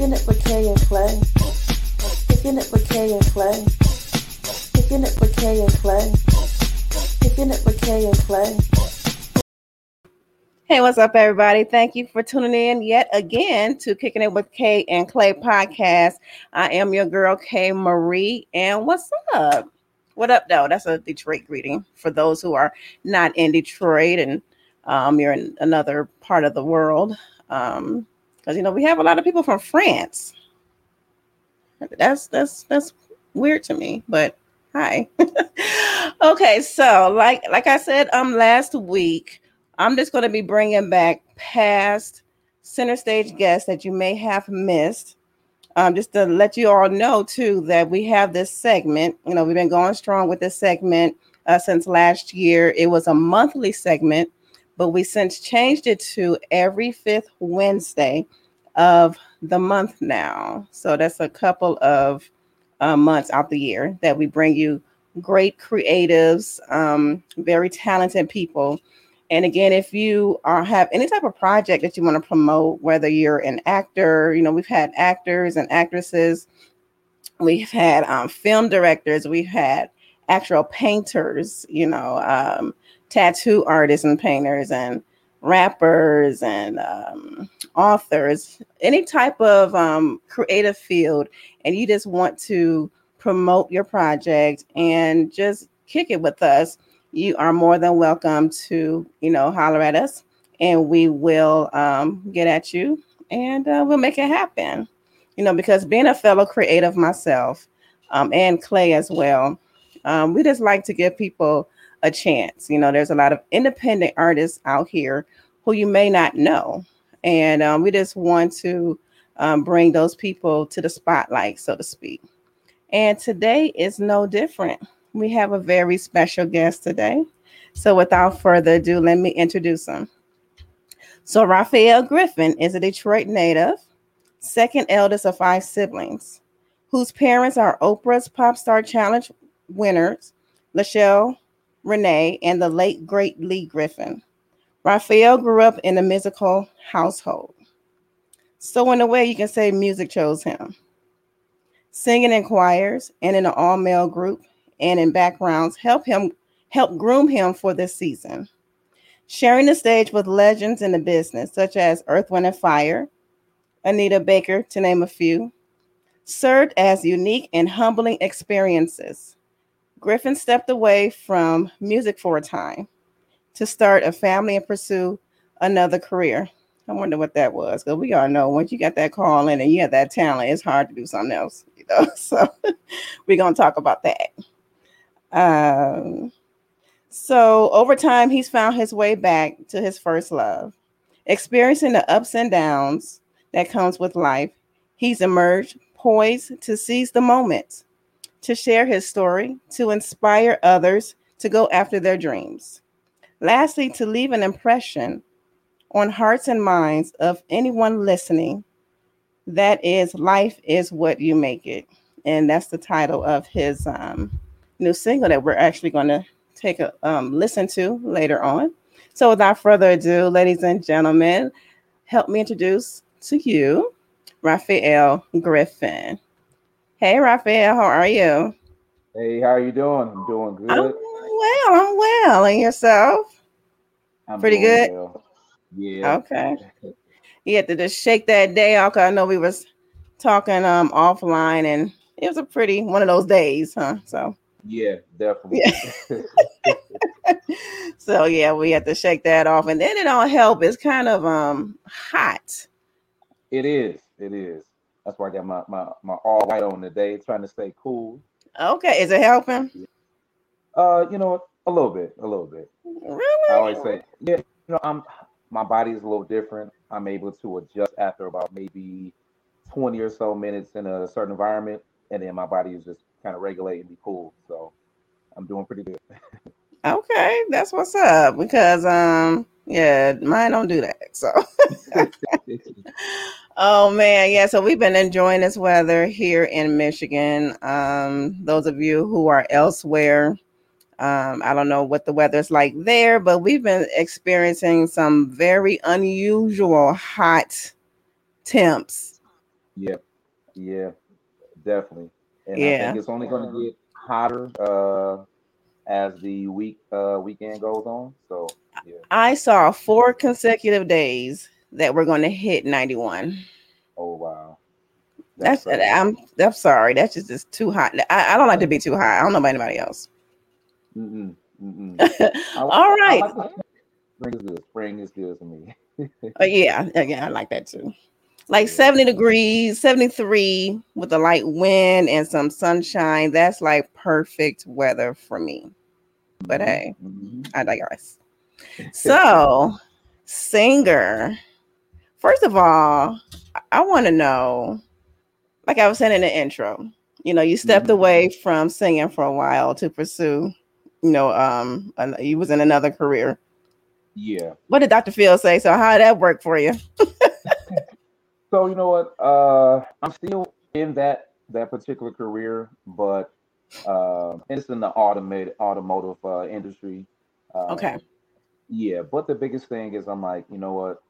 Kicking it with Kay and Clay. Kicking it with Kay and Clay. Kicking it with Kay and Clay. Kicking it with Kay and Clay. Hey, what's up, everybody? Thank you for tuning in yet again to Kicking It with Kay and Clay podcast. I am your girl, Kay Marie. And what's up? What up, though? That's a Detroit greeting for those who are not in Detroit and um, you're in another part of the world. Because, you know, we have a lot of people from France. That's that's that's weird to me, but hi. okay, so like like I said um last week, I'm just going to be bringing back past center stage guests that you may have missed. Um, just to let you all know too that we have this segment. You know, we've been going strong with this segment uh, since last year. It was a monthly segment, but we since changed it to every fifth Wednesday of the month now. So that's a couple of uh, months out the year that we bring you great creatives, um, very talented people. And again, if you are have any type of project that you want to promote, whether you're an actor, you know, we've had actors and actresses, we've had um, film directors, we've had actual painters, you know, um, tattoo artists and painters and rappers and um, authors, any type of um, creative field, and you just want to promote your project and just kick it with us you are more than welcome to, you know, holler at us and we will um, get at you and uh, we'll make it happen. You know, because being a fellow creative myself um, and Clay as well, um, we just like to give people a chance. You know, there's a lot of independent artists out here who you may not know. And um, we just want to um, bring those people to the spotlight, so to speak. And today is no different we have a very special guest today. So without further ado, let me introduce him. So Raphael Griffin is a Detroit native, second eldest of five siblings, whose parents are Oprah's Pop Star Challenge winners, Lachelle Renee, and the late great Lee Griffin. Raphael grew up in a musical household. So in a way, you can say music chose him. Singing in choirs and in an all-male group, and in backgrounds help him help groom him for this season. Sharing the stage with legends in the business, such as Earth, Wind, and Fire, Anita Baker, to name a few, served as unique and humbling experiences. Griffin stepped away from music for a time to start a family and pursue another career. I wonder what that was because we all know once you got that call in and you have that talent, it's hard to do something else, you know. So we're gonna talk about that. Um, so over time, he's found his way back to his first love. Experiencing the ups and downs that comes with life, he's emerged poised to seize the moment, to share his story, to inspire others to go after their dreams. Lastly, to leave an impression on hearts and minds of anyone listening. That is, life is what you make it. And that's the title of his um, new single that we're actually going to take a um, listen to later on. So, without further ado, ladies and gentlemen, help me introduce to you Raphael Griffin. Hey, Raphael, how are you? Hey, how are you doing? I'm doing good. I'm well. I'm well. And yourself? I'm Pretty good. Well. Yeah. Okay. You had to just shake that day off. I know we was talking um offline, and it was a pretty one of those days, huh? So yeah, definitely. Yeah. so yeah, we have to shake that off, and then it all help. It's kind of um hot. It is. It is. That's why I got my my my all white on today, trying to stay cool. Okay, is it helping? Uh, you know, a little bit, a little bit. Really? I always say, yeah. You know, I'm my body is a little different. I'm able to adjust after about maybe 20 or so minutes in a certain environment, and then my body is just kind of regulating and be cool. So I'm doing pretty good. okay, that's what's up. Because um, yeah, mine don't do that. So oh man, yeah. So we've been enjoying this weather here in Michigan. Um, those of you who are elsewhere. Um, I don't know what the weather's like there, but we've been experiencing some very unusual hot temps Yeah, yeah, definitely. And I think it's only going to get hotter uh, as the week uh, weekend goes on. So yeah. I saw four consecutive days that we're going to hit 91. Oh wow. That's crazy. I'm I'm sorry. That's just, just too hot. I, I don't like to be too hot. I don't know about anybody else. Mm-mm, mm-mm. All like the- Spring is good. Spring is good to me. Uh, yeah, yeah, I like that too. Like Yeah. 70 degrees, 73 with a light wind and some sunshine. That's like perfect weather for me. But hey, Mhm. I digress. So, singer. First of all, I want to know, like I was saying in the intro, you know, you stepped Mhm. away from singing for a while to pursue, you know, um, you was in another career. yeah. What did Dr. Phil say? So, how did that work for you? So you know what? Uh, I'm still in that that particular career, but uh, it's in the automated automotive uh, industry. Uh, Okay. Yeah, but the biggest thing is I'm like, you know what?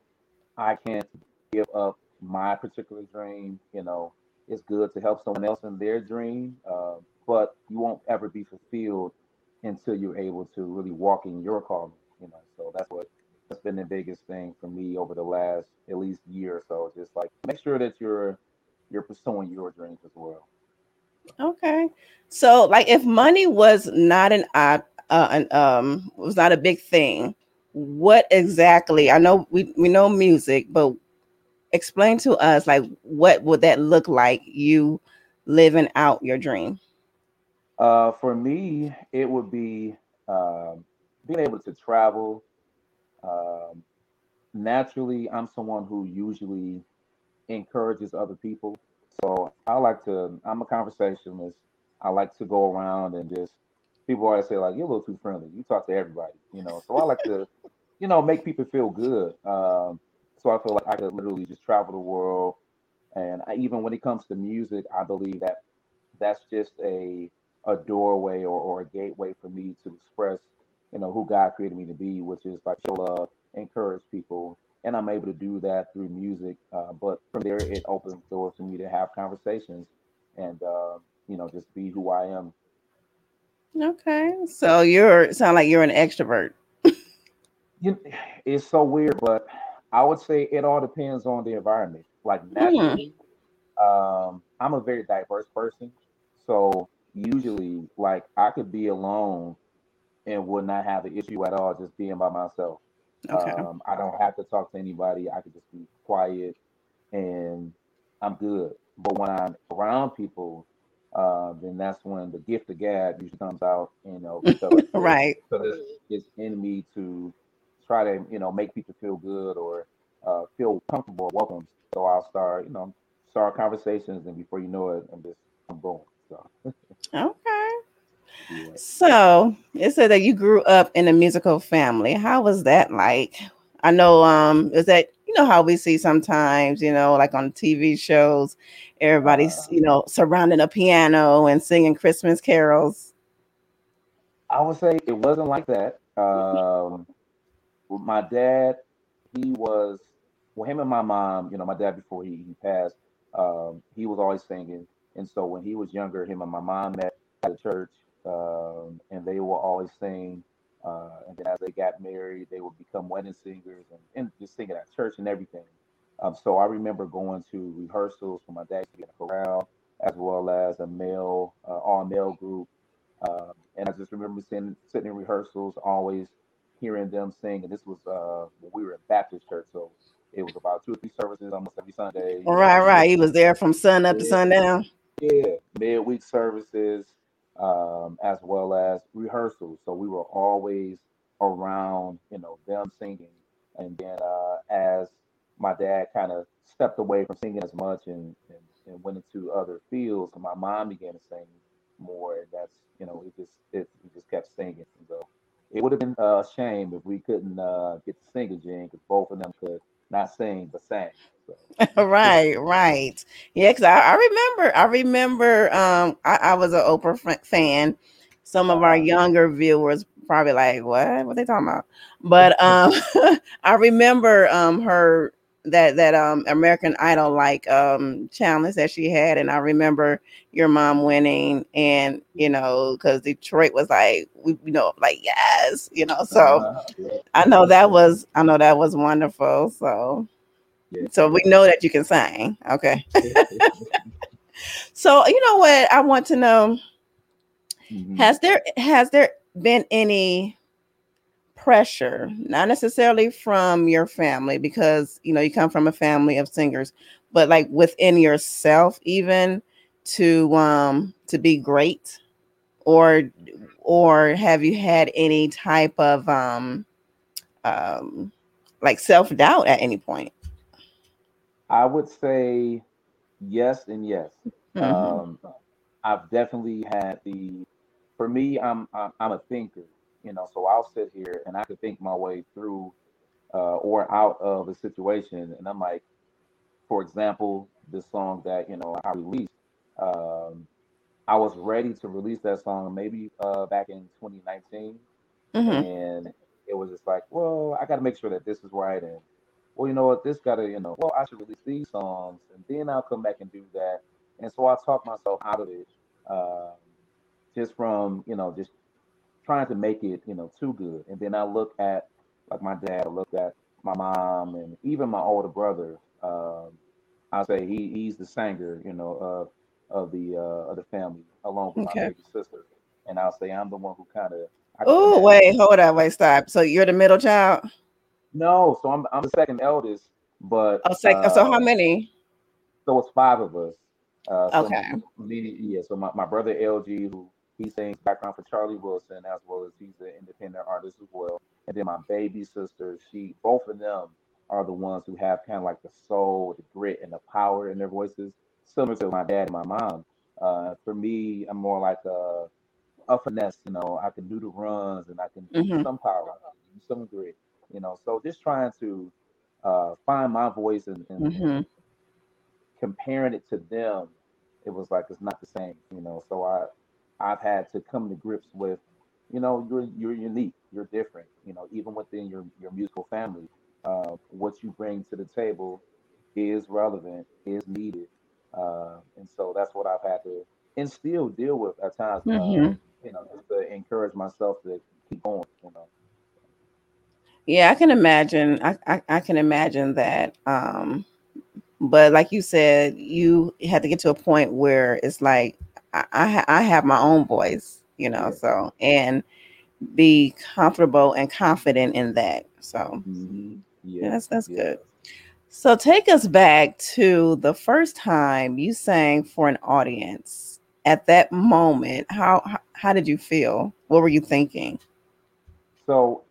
I can't give up my particular dream. You know, it's good to help someone else in their dream, uh, but you won't ever be fulfilled until you're able to really walk in your calling. You know, so that's what that's been the biggest thing for me over the last at least year or so. Just like make sure that you're you're pursuing your dreams as well. Okay. So, like, if money was not an odd, uh, an, um, was not a big thing, what exactly? I know we we know music, but explain to us, like, what would that look like? You living out your dream. Uh, for me, it would be um, being able to travel. Um, naturally, I'm someone who usually encourages other people. So I like to, I'm a conversationalist. I like to go around and just, people always say, like, you're a little too friendly. You talk to everybody, you know. So I like to, you know, make people feel good. Um, so I feel like I could literally just travel the world. And I, even when it comes to music, I believe that that's just a a doorway or, or a gateway for me to express, you know, who God created me to be, which is like show love, encourage people, and I'm able to do that through music. Uh, but from there, it opens doors for me to have conversations and uh, you know just be who I am. Okay. So you're sound like you're an extrovert. You, it's so weird, but I would say it all depends on the environment. Like Hmm. um, I'm a very diverse person, so usually, like I could be alone and would not have an issue at all just being by myself. Okay. Um, I don't have to talk to anybody. I could just be quiet and I'm good. But when I'm around people, uh, then that's when the gift of gab usually comes out. You know, because right. so it's, it's in me to try to you know make people feel good or uh, feel comfortable, or welcome. So I'll start you know start conversations, and before you know it, I'm just I'm going. So Okay. yeah. So it said that you grew up in a musical family. How was that like? I know um is that you know how we see sometimes, you know, like on TV shows, everybody's, Uh. you know, surrounding a piano and singing Christmas carols. I would say it wasn't like that. Um, my dad, he was well, him and my mom. You know, my dad before he, he passed, um, he was always singing, and so when he was younger, him and my mom met at a church, um, and they will always sing. Uh, and then as they got married, they would become wedding singers and, and just singing at church and everything. Um, so I remember going to rehearsals for my dad to be in a chorale, as well as a male, uh, all male group. Um, and I just remember sitting, sitting in rehearsals, always hearing them sing. And this was uh, when we were at Baptist church, so it was about two or three services almost every Sunday. Right, right. He was there from sun up to Yeah. sundown. Yeah, midweek services, um, as well as rehearsals. So we were always around, you know, them singing. And then uh, as my dad kind of stepped away from singing as much and, and, and went into other fields, my mom began to sing more. And that's, you know, it just it we just kept singing. So it would have been a shame if we couldn't uh, get to sing again because both of them could not sing but sang. So. right, right. Yeah, because I, I remember, I remember, um, I, I was an Oprah fan. Some of our younger viewers probably like, what? What they talking about? But um, I remember um her that that um American Idol like um challenge that she had, and I remember your mom winning, and you know because Detroit was like we you know like yes, you know so Uh-huh. Yeah. I know that was I know that was wonderful. So Yeah. so we know that you can sing. Okay, so you know what I want to know Mhm. has there has there been any pressure not necessarily from your family because you know you come from a family of singers but like within yourself even to um to be great or or have you had any type of um um like self-doubt at any point I would say yes and yes. Mhm. Um, I've definitely had the. For me, I'm I'm, I'm a thinker, you know. So I'll sit here and I can think my way through uh, or out of a situation, and I'm like, for example, this song that you know I released. Um, I was ready to release that song maybe uh, back in 2019, Mhm. and it was just like, well, I got to make sure that this is right, and well, you know what, this got to, you know, well, I should release these songs, and then I'll come back and do that, and so I talked myself out of it, um, just from, you know, just trying to make it, you know, too good, and then I look at like my dad, I looked at my mom, and even my older brother. Um, I say he he's the singer, you know, of of the uh, of the family, along with Okay. my baby sister, and I'll say I'm the one who kind of. oh wait hold on wait stop so you're the middle child No, so I'm I'm the second eldest, but oh sec- so how uh, many So it's five of us. Uh, so Okay. Me, yeah. So my, my brother LG, who he sings background for Charlie Wilson, as well as he's an independent artist as well. And then my baby sister, she, both of them are the ones who have kind of like the soul, the grit, and the power in their voices, similar to my dad and my mom. Uh, for me, I'm more like a, a finesse. You know, I can do the runs and I can Mhm. some power, I can do some grit. You know, so just trying to uh, find my voice and, and, Mhm. comparing it to them, it was like it's not the same, you know. So I I've had to come to grips with, you know, you're you're unique, you're different, you know, even within your your musical family, uh, what you bring to the table is relevant, is needed, uh, and so that's what I've had to and still deal with at times, uh, Mhm. you know, just to encourage myself to keep going, you know. Yeah, I can imagine. I, I, I can imagine that. Um, but like you said, you had to get to a point where it's like I I, I have my own voice, you know. So and be comfortable and confident in that. So Mm-hmm. yeah, Yeah, that's that's yeah. good. So take us back to the first time you sang for an audience. At that moment, how how, how did you feel? What were you thinking? So,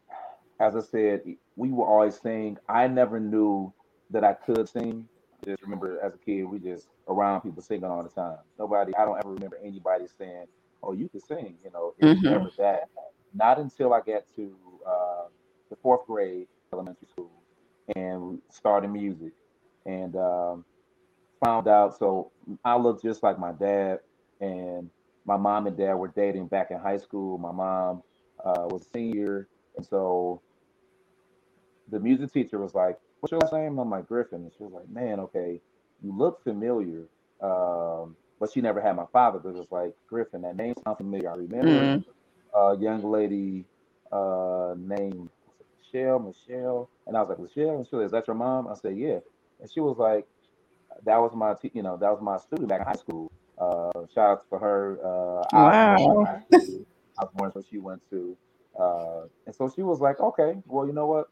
as I said, we were always sing. I never knew that I could sing. Just remember, as a kid, we just around people singing all the time. Nobody, I don't ever remember anybody saying, "Oh, you can sing." You know, Mhm. never that. Not until I got to uh, the fourth grade, elementary school, and started music, and um, found out. So I looked just like my dad, and my mom and dad were dating back in high school. My mom uh, was a senior, and so the music teacher was like, "What's your last name?" I'm like Griffin, and she was like, "Man, okay, you look familiar." Um, but she never had my father, but it was like Griffin. That name sounds familiar. I remember Mm. a young lady uh, named Michelle, Michelle, and I was like, Michelle, and she was, is that your mom? I said, yeah, and she was like, that was my, te- you know, that was my student back in high school. Uh, shout out for her. Uh, I was born in. I was born, so she went to, uh, and so she was like, okay, well, you know what?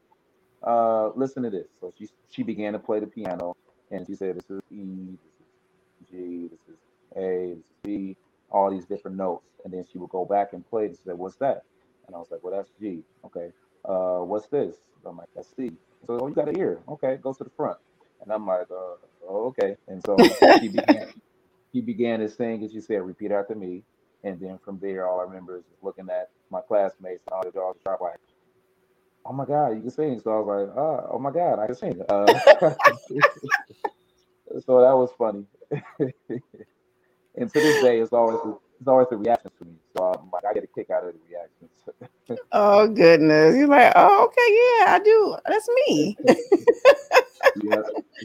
Uh, listen to this. So she she began to play the piano, and she said, this is E, this is G, this is A, this is B, all these different notes, and then she would go back and play. And she said, what's that? And I was like, well, that's G. Okay. Uh, what's this? I'm like, that's C. So, oh, you got an ear. Okay, go to the front. And I'm like, uh, oh, okay. And so she began, she began to sing, and she said, repeat after me. And then from there, all I remember is looking at my classmates and all the dogs sharp like, oh my God, you can sing. So I was like, oh, oh my God, I can sing. Uh, so that was funny. and to this day, it's always it's always the reactions to me. So I'm like, I get a kick out of the reactions. Oh goodness. You're like, oh, okay, yeah, I do. That's me. yeah,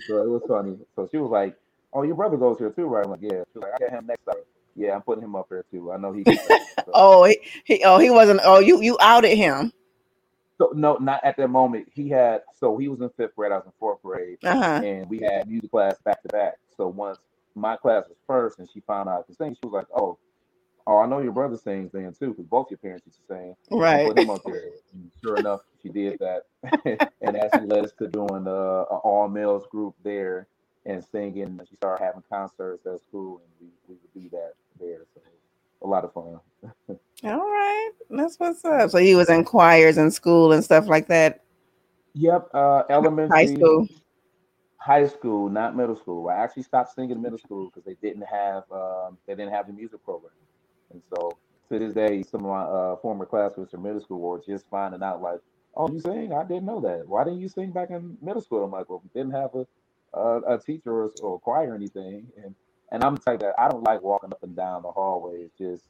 so it was funny. So she was like, "Oh, your brother goes here too, right?" I'm like, "Yeah." She was like, "I got him next time." Yeah, I'm putting him up there too. I know he. So, Oh, he, he oh he wasn't. Oh, you you outed him. So no, not at that moment. He had so he was in fifth grade. I was in fourth grade, Uh huh. and we had music class back to back. So once my class was first, and she found out the sing, she was like, "Oh, oh, I know your brother sings then too, because both your parents used to sing." Right. put him up there. And sure enough, she did that, and actually led us to doing uh, an all males group there and singing. And she started having concerts at school, and we, we would do that there. So a lot of fun. All right. That's what's up. So he was in choirs in school and stuff like that. Yep, uh, elementary, High school. high school, not middle school. I actually stopped singing in middle school because they didn't have um, they didn't have the music program, and so to this day, some of my uh, former classmates from middle school were just finding out like, "Oh, you sing? I didn't know that. Why didn't you sing back in middle school?" I'm like, "Well, we didn't have a a, a teacher or, or choir or anything," and and I'm the type that I don't like walking up and down the hallways just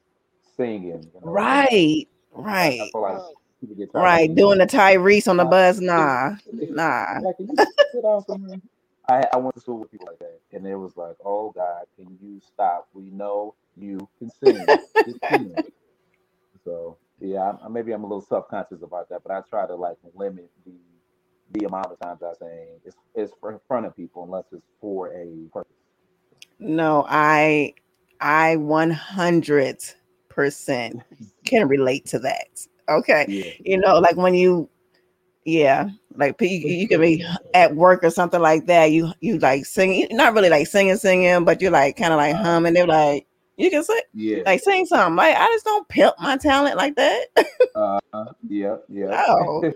singing. You know? Right. Right. feel like people get tired of Right. Doing the Tyrese on the bus. Nah. Nah. Like, can you sit down somewhere? I, I went to school with people like that, and it was like, "Oh God, can you stop? We know you can sing. Sing." So yeah, I, maybe I'm a little self conscious about that, but I try to like limit the the amount of times I sing. It's it's for in front of people unless it's for a purpose. No, I I 100 percent can relate to that. Okay. Yeah, You know, like when you yeah, like you, you can be at work or something like that. You you like singing, not really like singing, singing, but you're like kind of like humming. They're like, you can sing, yeah, like sing something. Like I just don't pimp my talent like that. uh, yeah, yeah. Oh.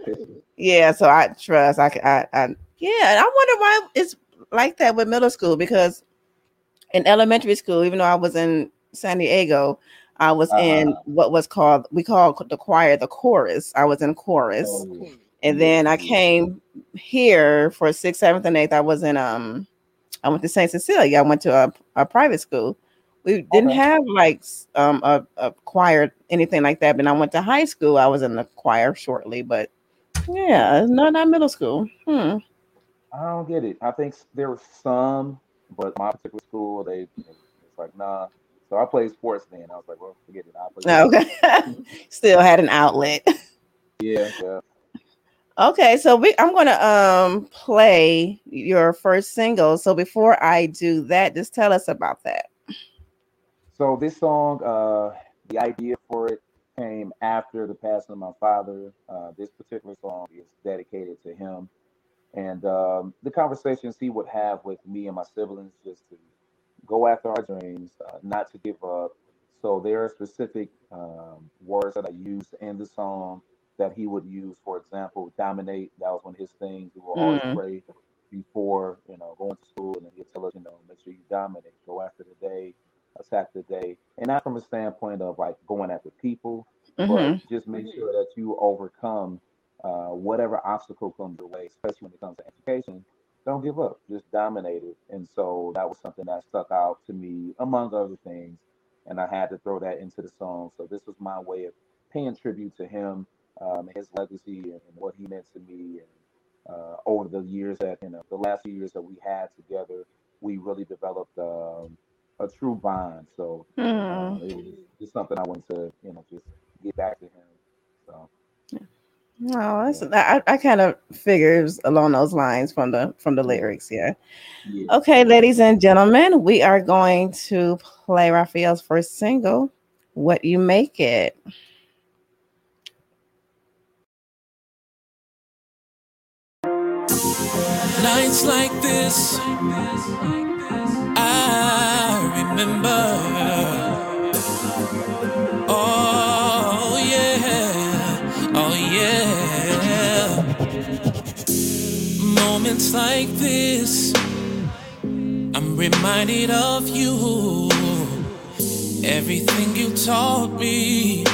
Yeah, so I trust. I, I, I, yeah, and I wonder why it's like that with middle school because in elementary school, even though I was in San Diego, I was in Uh-huh. what was called we called the choir the chorus. I was in chorus, Oh, and then I came here for sixth, seventh, and eighth. I was in um, I went to Saint Cecilia. I went to a, a private school. We didn't Okay. have like um a, a choir anything like that. But I went to high school. I was in the choir shortly, but yeah, no, not middle school. Hmm. I don't get it. I think there were some, but my particular school, they it's like nah. So I played sports then. I was like, well, forget it. I play. No, Okay, still had an outlet. Yeah, yeah. Okay, so we I'm gonna um play your first single. So before I do that, just tell us about that. So this song, uh, the idea for it came after the passing of my father. Uh, this particular song is dedicated to him, and um, the conversations he would have with me and my siblings just to go after our dreams, uh, not to give up. So there are specific um, words that I use in the song that he would use. For example, dominate. That was one of his things. He would always Mm. pray before you know going to school, and he'd tell us, you know, make sure you dominate, go after the day, attack the day, and not from a standpoint of like going after people, Mhm. but just make sure that you overcome uh, whatever obstacle comes your way, especially when it comes to education. Don't give up, just dominate it. And so that was something that stuck out to me, among other things. And I had to throw that into the song. So this was my way of paying tribute to him, um, his legacy, and, and what he meant to me. And uh, over the years that you know, the last few years that we had together, we really developed um, a true bond. So uh, Hmm. it was just something I wanted to, you know, just get back to him. So No, that's I, I kind of figures along those lines from the from the lyrics. Yeah. yeah. Okay, ladies and gentlemen, we are going to play Raphael's first single, "What You Make It." Nights like this, I remember. Moments like this, I'm reminded of you. Everything you taught me,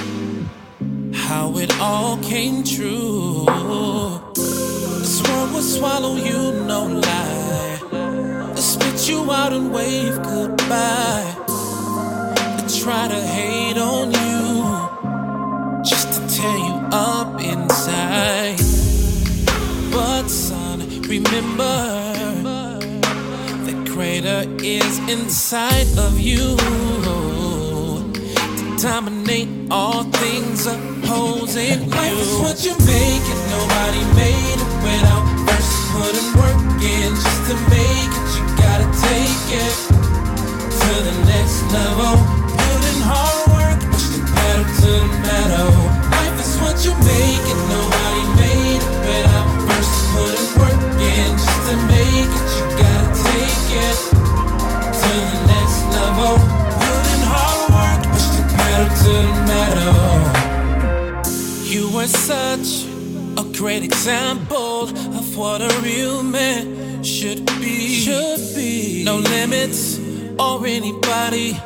how it all came true. Swore would swallow you, no lie. To spit you out and wave goodbye. To try to hate on you, just to tear you up inside. Remember, greater is inside of you. To dominate all things opposing you. Life is what you make it. Nobody made it without first putting work in just to make it. You gotta take it to the next level. Putting hard work, push the pedal to the metal. Life is what you make it. Nobody made it without first work in just to make it. You gotta take it to the next level. Putting hard work, push the pedal to the metal. You were such a great example of what a real man should be. Should be. No limits or anybody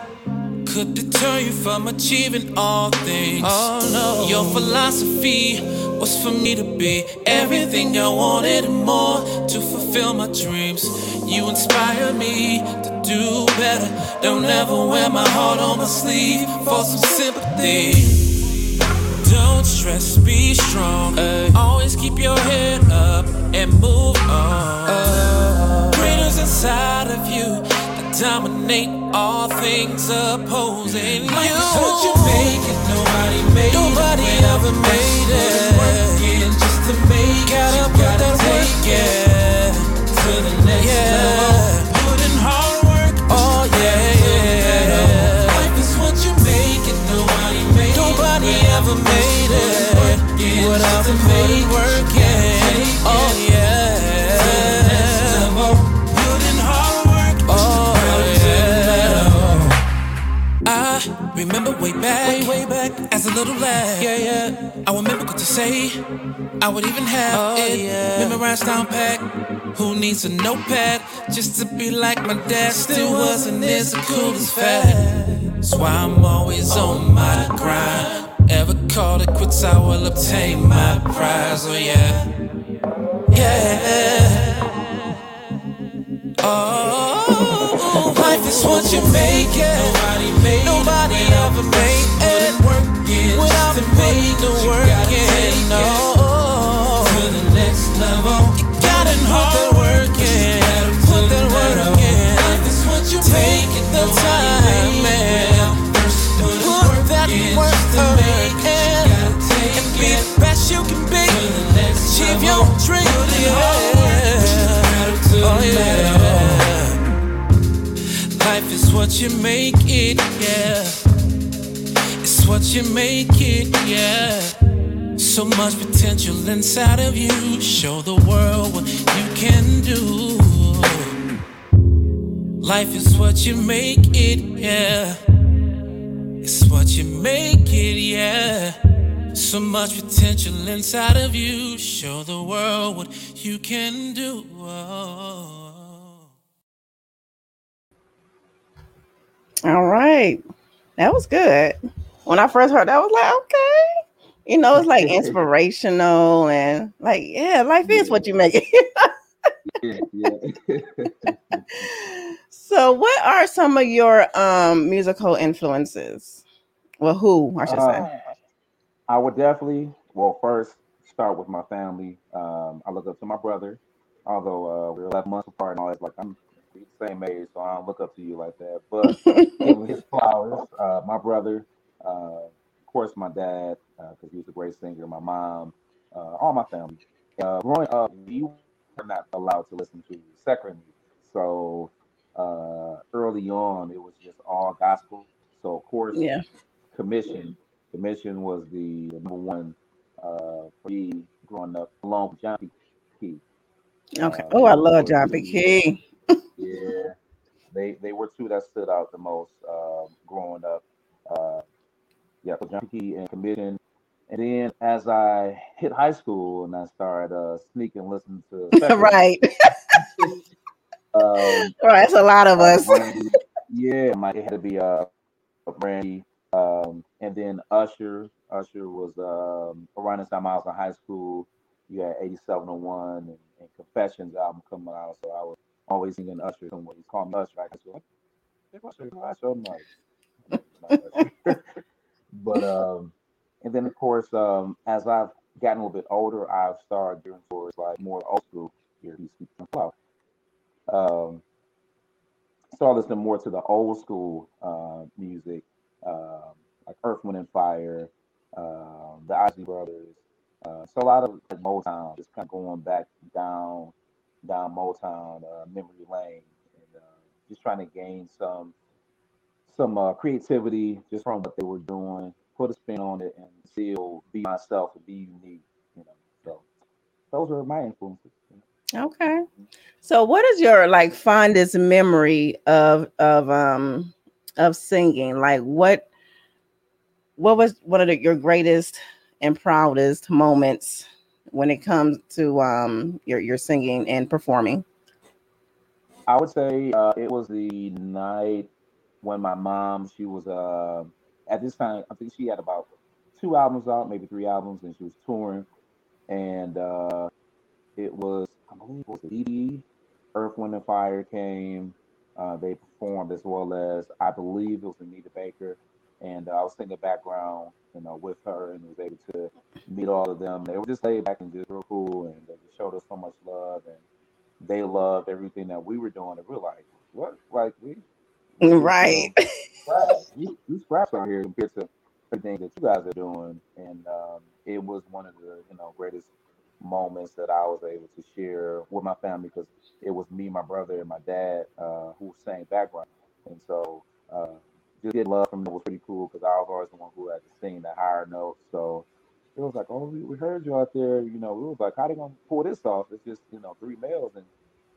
could deter you from achieving all things. Oh no. Your philosophy was for me to be everything I wanted and more to fulfill my dreams. You inspire me to do better. Don't ever wear my heart on my sleeve for some sympathy. Don't stress, be strong. Always keep your head up and move on. Greater's inside of you dominate all things opposing you. Life is what you make it. Nobody made Nobody it. ever made it. Working just to make gotta it. You put gotta take it to the next yeah. level. Putting hard work. Oh yeah, yeah. Life is what you make it. Nobody made Nobody it. ever made it the hard work. Yeah. Remember way back, way, way back as a little lad. Yeah, yeah. I remember what to say. I would even have oh, it yeah. memorized down pat. Who needs a notepad just to be like my dad? Still wasn't as cool as fat. That's why I'm always on my grind. Ever call it quits, I will obtain my prize. Oh yeah, yeah. Oh, life is what you make it. Nobody made Nobody it. ever made it. Without putting the work in. No. To the next level. You gotta put that work in. Put that work in. Life is what you Take it. the time, man. Put that work in. And be the best you can be. Achieve your dreams. What you make it, yeah. It's what you make it, yeah. So much potential inside of you. Show the world what you can do. Life is what you make it, yeah. It's what you make it, yeah. So much potential inside of you. Show the world what you can do. All right. That was good. When I first heard that, I was like, okay. You know, it's like inspirational and like, yeah, life is what you make it. yeah, yeah. so what are some of your um musical influences? Well, who I should Uh, say. I would definitely, well, first start with my family. Um, I look up to my brother, although uh, we're 11 months apart and all that. Like, I'm same age, so I don't look up to you like that. But give him his flowers. Uh, my brother, uh, of course, my dad, because he was a great singer, my mom, uh, all my family. Uh, growing up, we were not allowed to listen to secular music. So uh, early on, it was just all gospel. So, of course, Yeah. Commission. Commission was the number one uh, for me growing up, along with John P. Kee. Okay. Uh, Oh, I love John P. Kee. Yeah, they they were two that stood out the most um, growing up. Uh, yeah, Kee and Commission. And then as I hit high school and I started uh, sneaking listening to right. um, Right. It's a lot of us. Brandy, yeah, my it had to be uh, Brandy, um, and then Usher. Usher was um, around the time I was in high school. You had 8701 and, and Confessions album coming out, so I was always singing Usher somewhere. He called me Usher. I like, Usher, Usher?" I'm like, but um, and then of course, um, as I've gotten a little bit older, I've started doing towards like more old school here, East Cloud. Um, started listening more to the old school uh, music, uh, like Earth, Wind, and Fire, uh, the Isley Brothers. Uh, so a lot of like, Motown, just kind of going back down, down Motown uh, memory lane, and uh, just trying to gain some some uh, creativity just from what they were doing, put a spin on it, and still be myself and be unique. You know, so those are my influences. you know. Okay. So what is your like fondest memory of of um of singing? Like what what was one of the, your greatest and proudest moments when it comes to um your your singing and performing? I would say uh, it was the night when my mom, she was uh, at this time, I think she had about two albums out, maybe three albums, and she was touring. And uh, it was, I believe it was DD, Earth, Wind, and Fire came. Uh, they performed as well as, I believe it was Anita Baker. And uh, I was singing background, you know, with her and was able to meet all of them. They were just laid back and just real cool, and they just showed us so much love. And they loved everything that we were doing. And we were like, what? Like, we, we Right. You scraps. We, we scraps out here compared to everything that you guys are doing. And um, it was one of the, you know, greatest moments that I was able to share with my family because it was me, my brother, and my dad uh, who sang background. And so uh, just get love from them was pretty cool because I was always the one who had to sing the higher notes. So it was like, oh, we, we heard you out there. You know, we was like, how they gonna pull this off? It's just, you know, three males and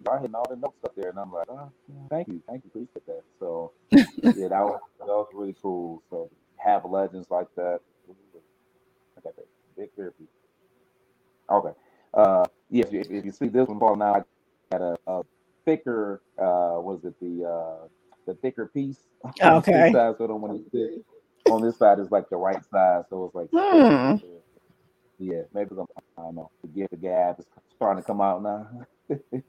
y'all hitting all the notes up there. And I'm like, oh, thank you, thank you, appreciate that. So yeah, that was that was really cool. So have legends like that. I got that big therapy. Okay. Uh, yes, if, if you see this one falling out, I got a, a thicker. Uh, was it the uh the thicker piece? on the Okay. so don't want to sit. On this side is like the right side, so it's like Hmm. yeah, maybe I'm, I don't know. Gift the gab is starting to come out now.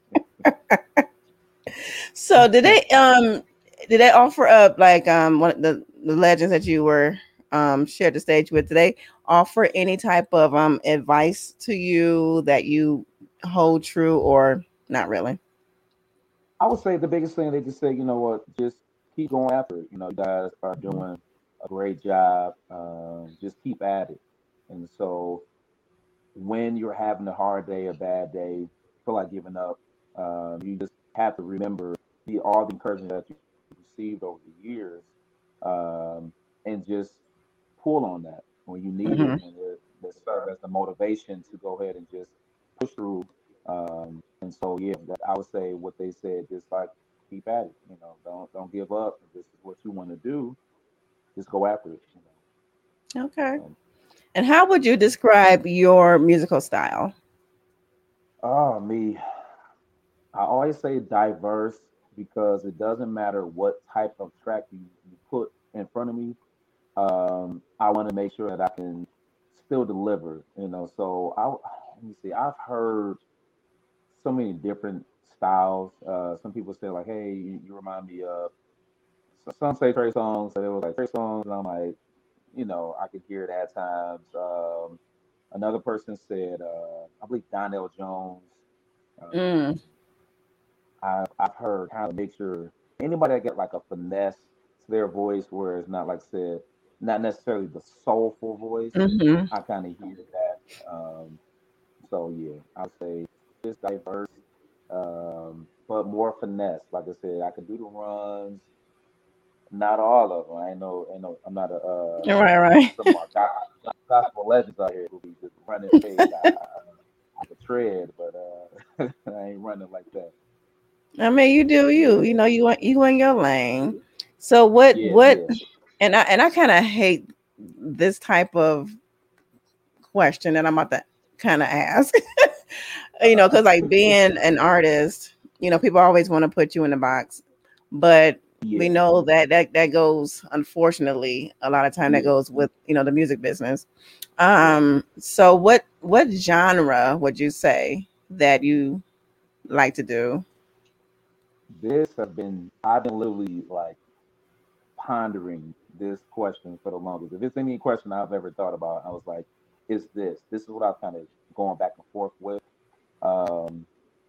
So did they um did they offer up like um one of the, the legends that you were um shared the stage with? Did they offer any type of um advice to you that you hold true or not really? I would say the biggest thing they just say, you know what, just keep going after it. You know, you guys are doing a great job. Um, just keep at it. And so when you're having a hard day, a bad day, feel like giving up, um, you just have to remember the all the encouragement that you received over the years, um, and just pull on that when you need Mhm. it, and it, it serve as the motivation to go ahead and just push through. Um, and so, yeah, that I would say what they said, just like keep at it. You know, don't don't give up. If this is what you want to do, just go after it. You know. Okay. Um, And how would you describe your musical style? Oh, me. I always say diverse because it doesn't matter what type of track you, you put in front of me. Um, I want to make sure that I can still deliver, you know. So I let me see. I've heard so many different styles. Uh, some people say like, "Hey, you, you remind me of." Some say Trey Songz. So it was like Trey Songz, and I'm like, you know, I could hear it at times. Um, another person said, uh, I believe Donell Jones. Uh, Mm, I've, I've heard kind of make sure anybody that get like a finesse to their voice where it's not like said, not necessarily the soulful voice. hmm I kind of hear that. Um, so yeah, I'll say just diverse, um, but more finesse. Like I said, I can do the runs. Not all of them. I no, ain't no. I'm not a uh, Right, right. some gospel, gospel legends out here who be just running pace. I, I, I tread, but uh, I ain't running like that. I mean, you do you. You know, you want you in your lane. So what Yeah, what yeah. and I and I kind of hate this type of question that I'm about to kind of ask. you know, because like being an artist, you know, people always want to put you in a box, but Yeah. we know that that that goes unfortunately a lot of time that goes with you know the music business. Um, so what what genre would you say that you like to do? this have been I've been literally like pondering this question for the longest. If it's any question I've ever thought about, I was like, is this. This is what I was kind of going back and forth with. Um,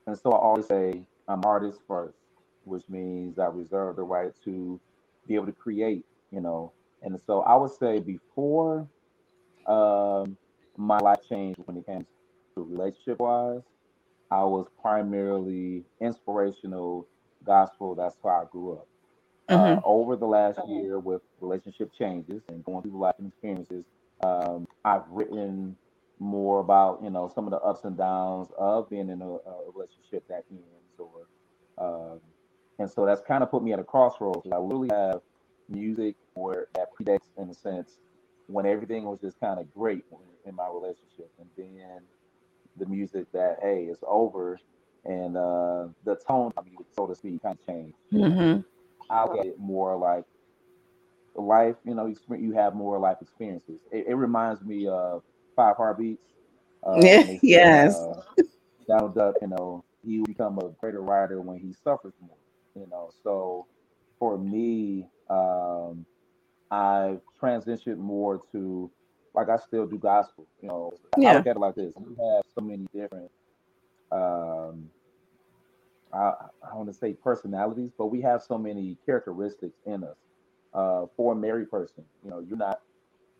and so I always say I'm artist first. which means I reserve the right to be able to create, you know. And so I would say before um, my life changed when it came to relationship wise, I was primarily inspirational gospel. That's how I grew up. Uh, Mhm. over the last year, with relationship changes and going through life experiences, um, I've written more about you know some of the ups and downs of being in a, a relationship that ends, or um, and so that's kind of put me at a crossroads. I literally have music where that predates in a sense when everything was just kind of great in my relationship, and then the music that hey it's over, and uh, the tone of music, so to speak, kind of changed. hmm I at it more like life, you know, you have more life experiences. It, it reminds me of Five Heartbeats. Uh, Yeah, when they said, yes. Uh, Donald Duck, you know, he will become a greater writer when he suffers more, you know. So for me, um, I've transitioned more to like I still do gospel, you know. I Yeah. look at it like this. We have so many different um I, I want to say personalities, but we have so many characteristics in us. Uh, for a married person, you know, you're not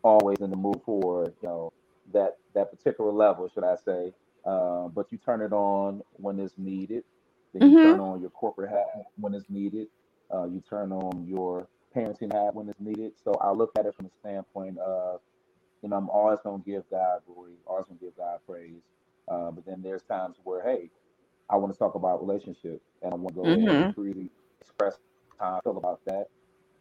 always in the mood for you know that that particular level, should I say? Uh, but you turn it on when it's needed. Then you Mhm. turn on your corporate hat when it's needed. Uh, you turn on your parenting hat when it's needed. So I look at it from the standpoint of, you know, I'm always going to give God glory, always going to give God praise. Uh, but then there's times where, hey, I want to talk about relationship and I want to go ahead Mhm. and freely express how I feel about that.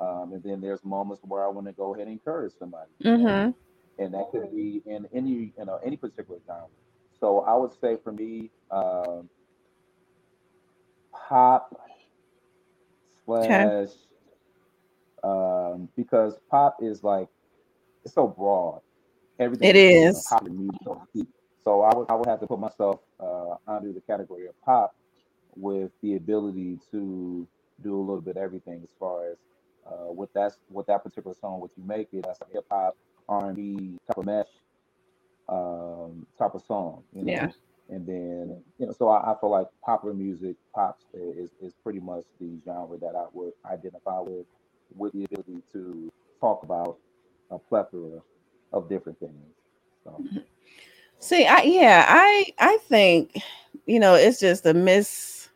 Um, and then there's moments where I want to go ahead and encourage somebody, you know, hmm and that could be in any you know any particular genre. So I would say for me, um, pop slash um, because pop is like it's so broad. Everything it is know, is. music, so I would I would have to put myself uh, under the category of pop with the ability to do a little bit of everything as far as uh, with that with that particular song, what you make it, that's a hip hop, R and B type of mesh um, type of song, you know. Yeah. And then you know, so I, I feel like popular music, pops is is pretty much the genre that I would identify with, with the ability to talk about a plethora of different things. So See, I yeah, I I think you know it's just a mis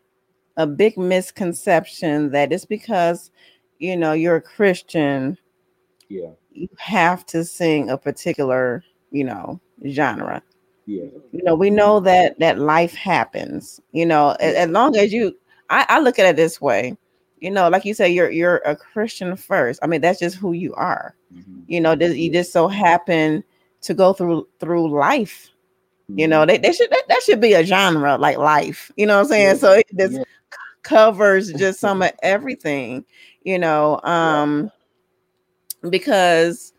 a big misconception that it's because you know you're a Christian yeah, you have to sing a particular you know genre. yeah, You know we know that that life happens. You know a- Yeah. as long as you I, I look at it this way. You know, like you say, you're you're a Christian first. I mean, that's just who you are. mhm, You know, you just so happen to go through through life you mhm. know they, they should that, that should be a genre like life you know what i'm saying Yeah, so it just yeah. covers just some of everything you know um because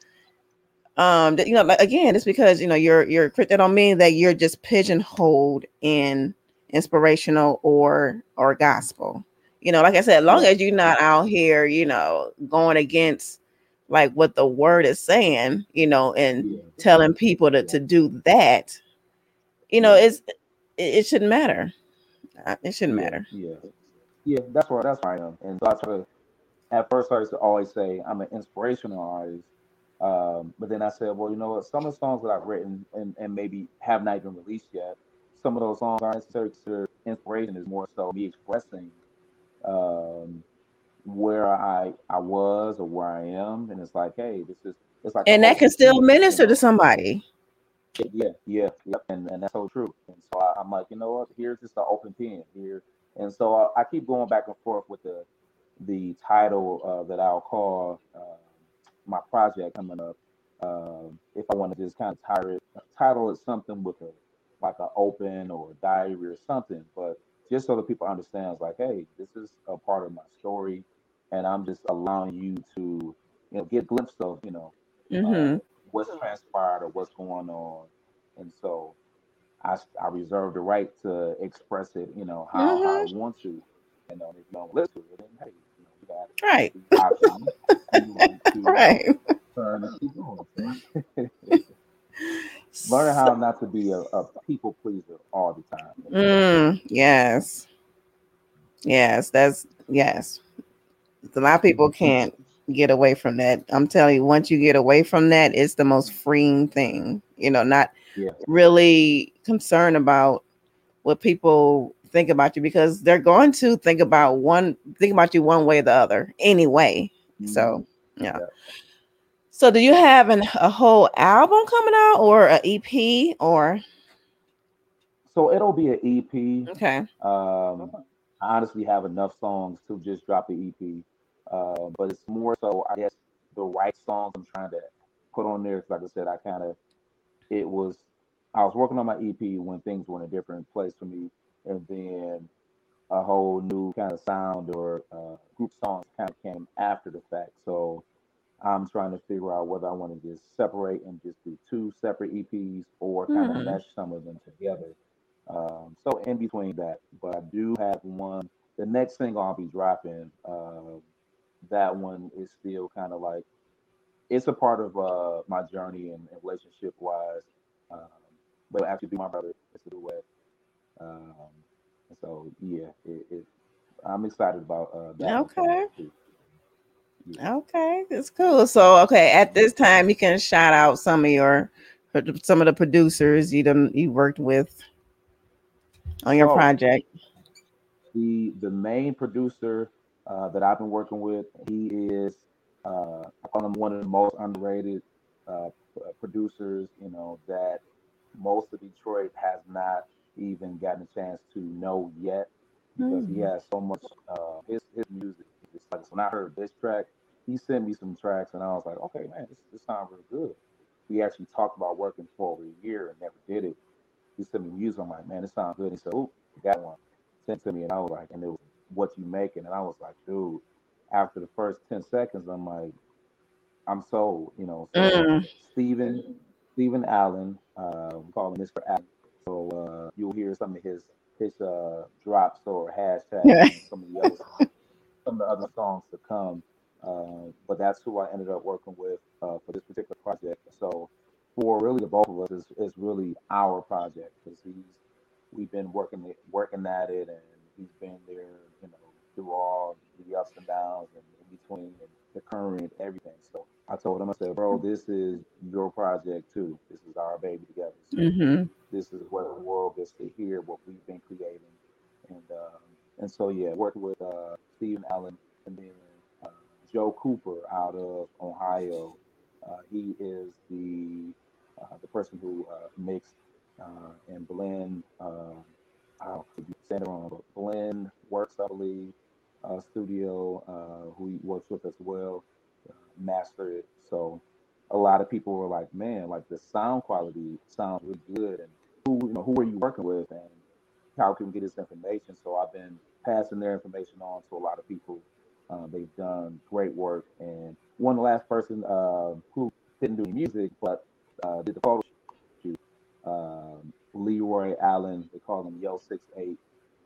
um you know like again it's because you know you're you're that don't mean that you're just pigeonholed in inspirational or or gospel. You know like i said as long as you're not out here you know going against like what the word is saying you know and telling people to, to do that you know it's it, it shouldn't matter. Uh, it shouldn't matter. Yeah, yeah, that's where that's where I am. And so I try to at first I used to always say I'm an inspirational artist. Um, but then I said, well, you know what, some of the songs that I've written and, and maybe have not even released yet, some of those songs aren't necessarily considered inspiration is more so me expressing um where I I was or where I am. And it's like, hey, this is it's like and that can still minister to somebody Yeah, yeah, yep, and, and that's so true. And so I, I'm like, you know what? Here's just an open pen here, and so I, I keep going back and forth with the the title uh, that I'll call uh, my project coming up. Um, if I want to just kind of title it, title it something with a like an open or diary or something, but just so that people understand, it's like, hey, this is a part of my story, and I'm just allowing you to, you know, get a glimpse of, you know, uh, what's transpired or what's going on. And so I reserve the right to express it, you know, how, how I want to. And uh, if you don't listen to it, then hey, you know, you right. You right turn and keep. Learn how not to be a, a people pleaser all the time. Mm, yes. Yes, that's Yes. A lot of people can't get away from that. I'm telling you, once you get away from that, it's the most freeing thing. You know, not Yeah. really concerned about what people think about you because they're going to think about one think about you one way or the other anyway. So yeah. Yeah. So do you have an, a whole album coming out or an EP or so it'll be an EP. okay. Um, I honestly have enough songs to just drop the EP, uh, but it's more so I guess the right songs I'm trying to put on there. like I said, I kind of it was I was working on my EP when things were in a different place for me, and then a whole new kind of sound or uh, group songs kind of came after the fact. So I'm trying to figure out whether I want to just separate and just do two separate EPs or kind Mhm. of mesh some of them together. Um, so in between that, but I do have one. The next single I'll be dropping, uh, that one is still kind of like it's a part of uh, my journey and, relationship wise. Um, but actually be my brother. It's the duet. Um, so yeah, it, it, I'm excited about uh, that. Okay. Yeah. Okay, that's cool. So, okay, at this time, you can shout out some of your some of the producers you done you worked with on your Oh. project. the the main producer uh, that I've been working with, he is uh, I call him one of the most underrated uh, producers. You know that most of Detroit has not even gotten a chance to know yet because he Mhm. has so much. Uh, his his music is like when I heard this track, he sent me some tracks and I was like, okay, man, this this sounds really good. We actually talked about working for over a year and never did it. He sent me music. I'm like, man, this sounds good. He said, oh, that one sent to me, and I was like, and it was what you making, and I was like, dude. After the first ten seconds, I'm like, I'm sold, you know. So Mm. Stephen, Stephen Allen, uh, we call him Mr. Allen. So uh, you'll hear some of his his uh, drops or hashtags, and some of the other some of the other songs to come. Uh, but that's who I ended up working with uh, for this particular project. So for really the both of us, is is really our project because he's we've been working working at it, and he's been there, you know, through all the ups and downs and in between and the current everything. So I told him, I said, bro, this is your project too. This is our baby together. So hmm this is where the world gets to hear what we've been creating. And um, and so yeah, working with uh, Stephen Allen and then uh, Joe Cooper out of Ohio. Uh, he is the uh, the person who uh, mixed and blend. I could be saying it wrong, but blend works, I believe. Studio, who he works with as well, mastered it. So a lot of people were like, "Man, like the sound quality sounds really good." And who, you know, who are you working with, and how can we get this information? So I've been passing their information on to a lot of people. Uh, they've done great work, and one the last person uh, who didn't do any music but uh, did the photo shoot, um, Leroy Allen. They call him Yo Six Eight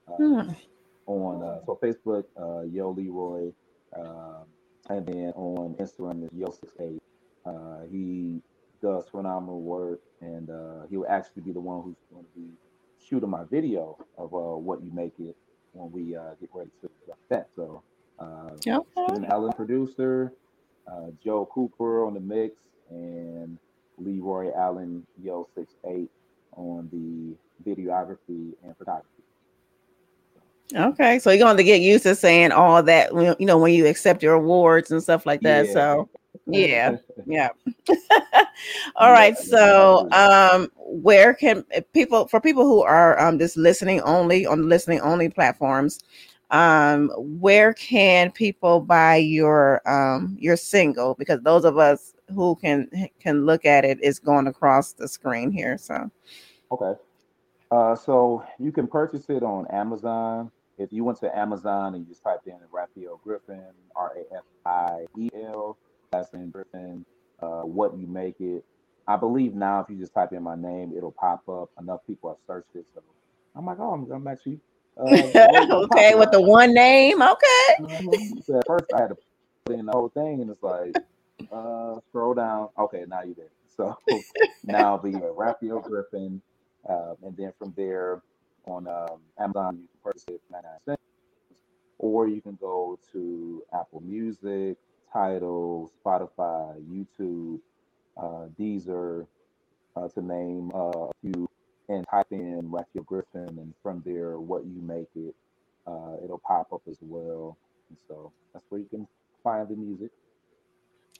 uh, Hmm. on uh, so Facebook, uh, Yo Leroy, um, and then on Instagram is Yo Six Eight. Uh, he does phenomenal work, and uh, he'll actually be the one who's going to be shooting my video of uh, what you make it when we uh, get ready to that. So, uh, Okay. Stephen Allen, producer, uh, Joe Cooper on the mix, and Leroy Allen, Yo Six Eight on the videography and photography. Okay. So you're going to get used to saying all that, you know, when you accept your awards and stuff like that. Yeah. So, yeah. Yeah. All right. So, um, where can people for people who are um just listening only on listening only platforms, um, where can people buy your um your single? Because those of us who can can look at it is going across the screen here. So, Okay. Uh, so you can purchase it on Amazon. If you went to Amazon and you just typed in Rafiel Griffin, R A F I E L, last name Griffin, uh, what you make it. I believe now if you just type in my name, it'll pop up. Enough people have searched it, so I'm like, oh, I'm, I'm actually uh, okay, with the one name. Okay. Mhm. So at first I had to put in the whole thing, and it's like, uh, scroll down. Okay, now you're there. So now the uh, Rafiel Griffin, uh, and then from there on um, Amazon you can purchase it for 99 cents, or you can go to Apple Music, Tidal, Spotify, YouTube, uh, Deezer, uh, to name uh, a few, and type in Rafiel Griffin, and from there, what you make it, uh, it'll pop up as well. And so that's where you can find the music.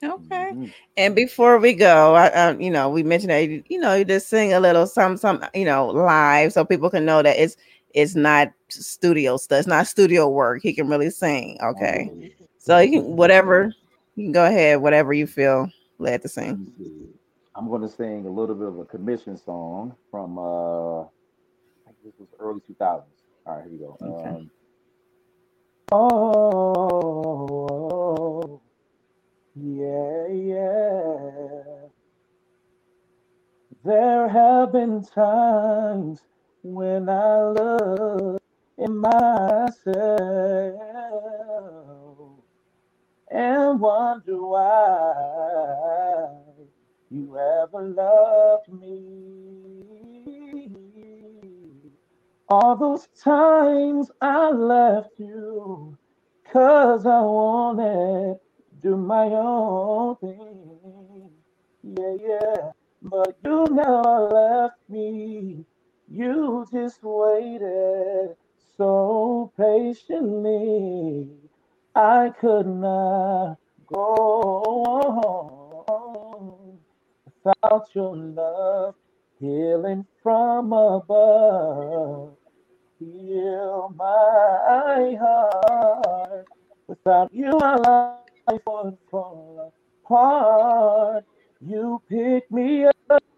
Okay. Mhm. And before we go, I, uh, you know, we mentioned that you, you know you just sing a little some some you know live so people can know that it's it's not studio stuff. It's not studio work. He can really sing. Okay. So you can whatever you can go ahead, whatever you feel led to sing. I'm going to sing a little bit of a Commissioned song from uh, I think this was early 2000s. All right, here we go. Okay. Um, oh, yeah, yeah. There have been times when I look in myself and wonder why you ever loved me. All those times I left you cause I wanted to do my own thing. Yeah, yeah. But you never left me. You just waited so patiently. I could not go on without your love healing from above. Heal my heart. Without you, my life would fall apart. You pick me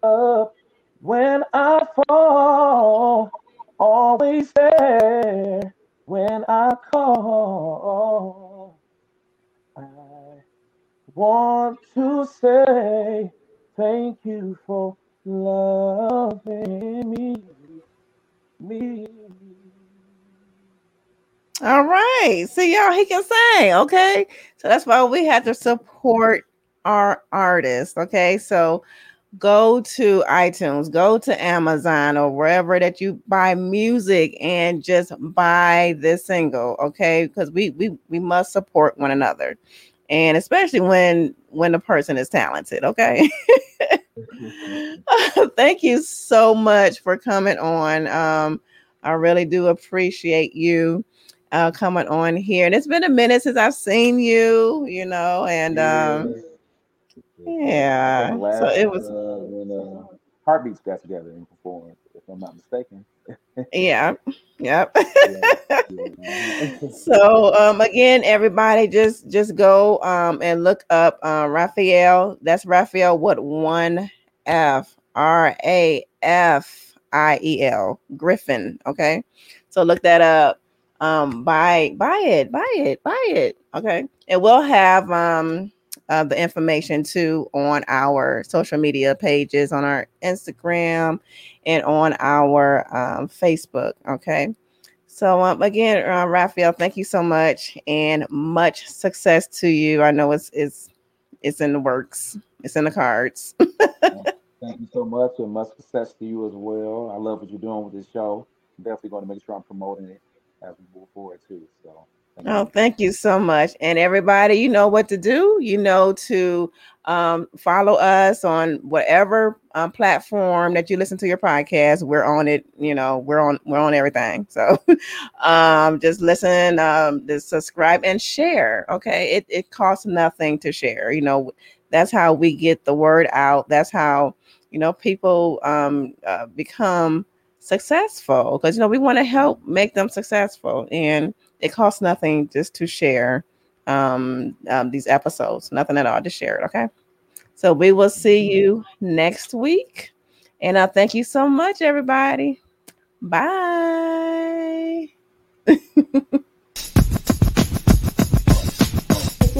up when I fall. Always there when I call. I want to say thank you for loving me. Me. All right. See y'all, he can sing. Okay. So that's why we have to support our artists. Okay. So go to iTunes, go to Amazon or wherever that you buy music and just buy this single. Okay. Because we we we must support one another. And especially when when the person is talented. Okay. Thank you so much for coming on. Um, I really do appreciate you uh, coming on here. And it's been a minute since I've seen you, you know, and um, yeah, The last, so it was, uh, when uh, Heartbeats got together and performed, if I'm not mistaken. yeah, yep. Yeah, yeah. so um again everybody just just go um and look up uh rafiel that's rafiel what one f r a f i e l griffin okay so look that up um buy buy it buy it buy it okay and we'll have um uh, the information too on our social media pages on our instagram and on our um, facebook okay so um, again, uh, Rafiel, thank you so much, and much success to you. I know it's it's it's in the works. It's in the cards. Thank you so much, and much success to you as well. I love what you're doing with this show. I'm definitely going to make sure I'm promoting it as we move forward too. So, Oh, thank you so much. And everybody, you know what to do. You know to um, follow us on whatever um, platform that you listen to your podcast. We're on it. You know, we're on we're on everything. So um, just listen, um, just subscribe and share. Okay, it it costs nothing to share. You know, that's how we get the word out. That's how you know people um, uh, become successful because you know we want to help make them successful and it costs nothing just to share um, um, these episodes. Nothing at all to share it. Okay. So we will see you next week. And uh, thank you so much, everybody. Bye. Kicking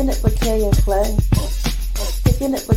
it with Kay and Clay. Kicking it with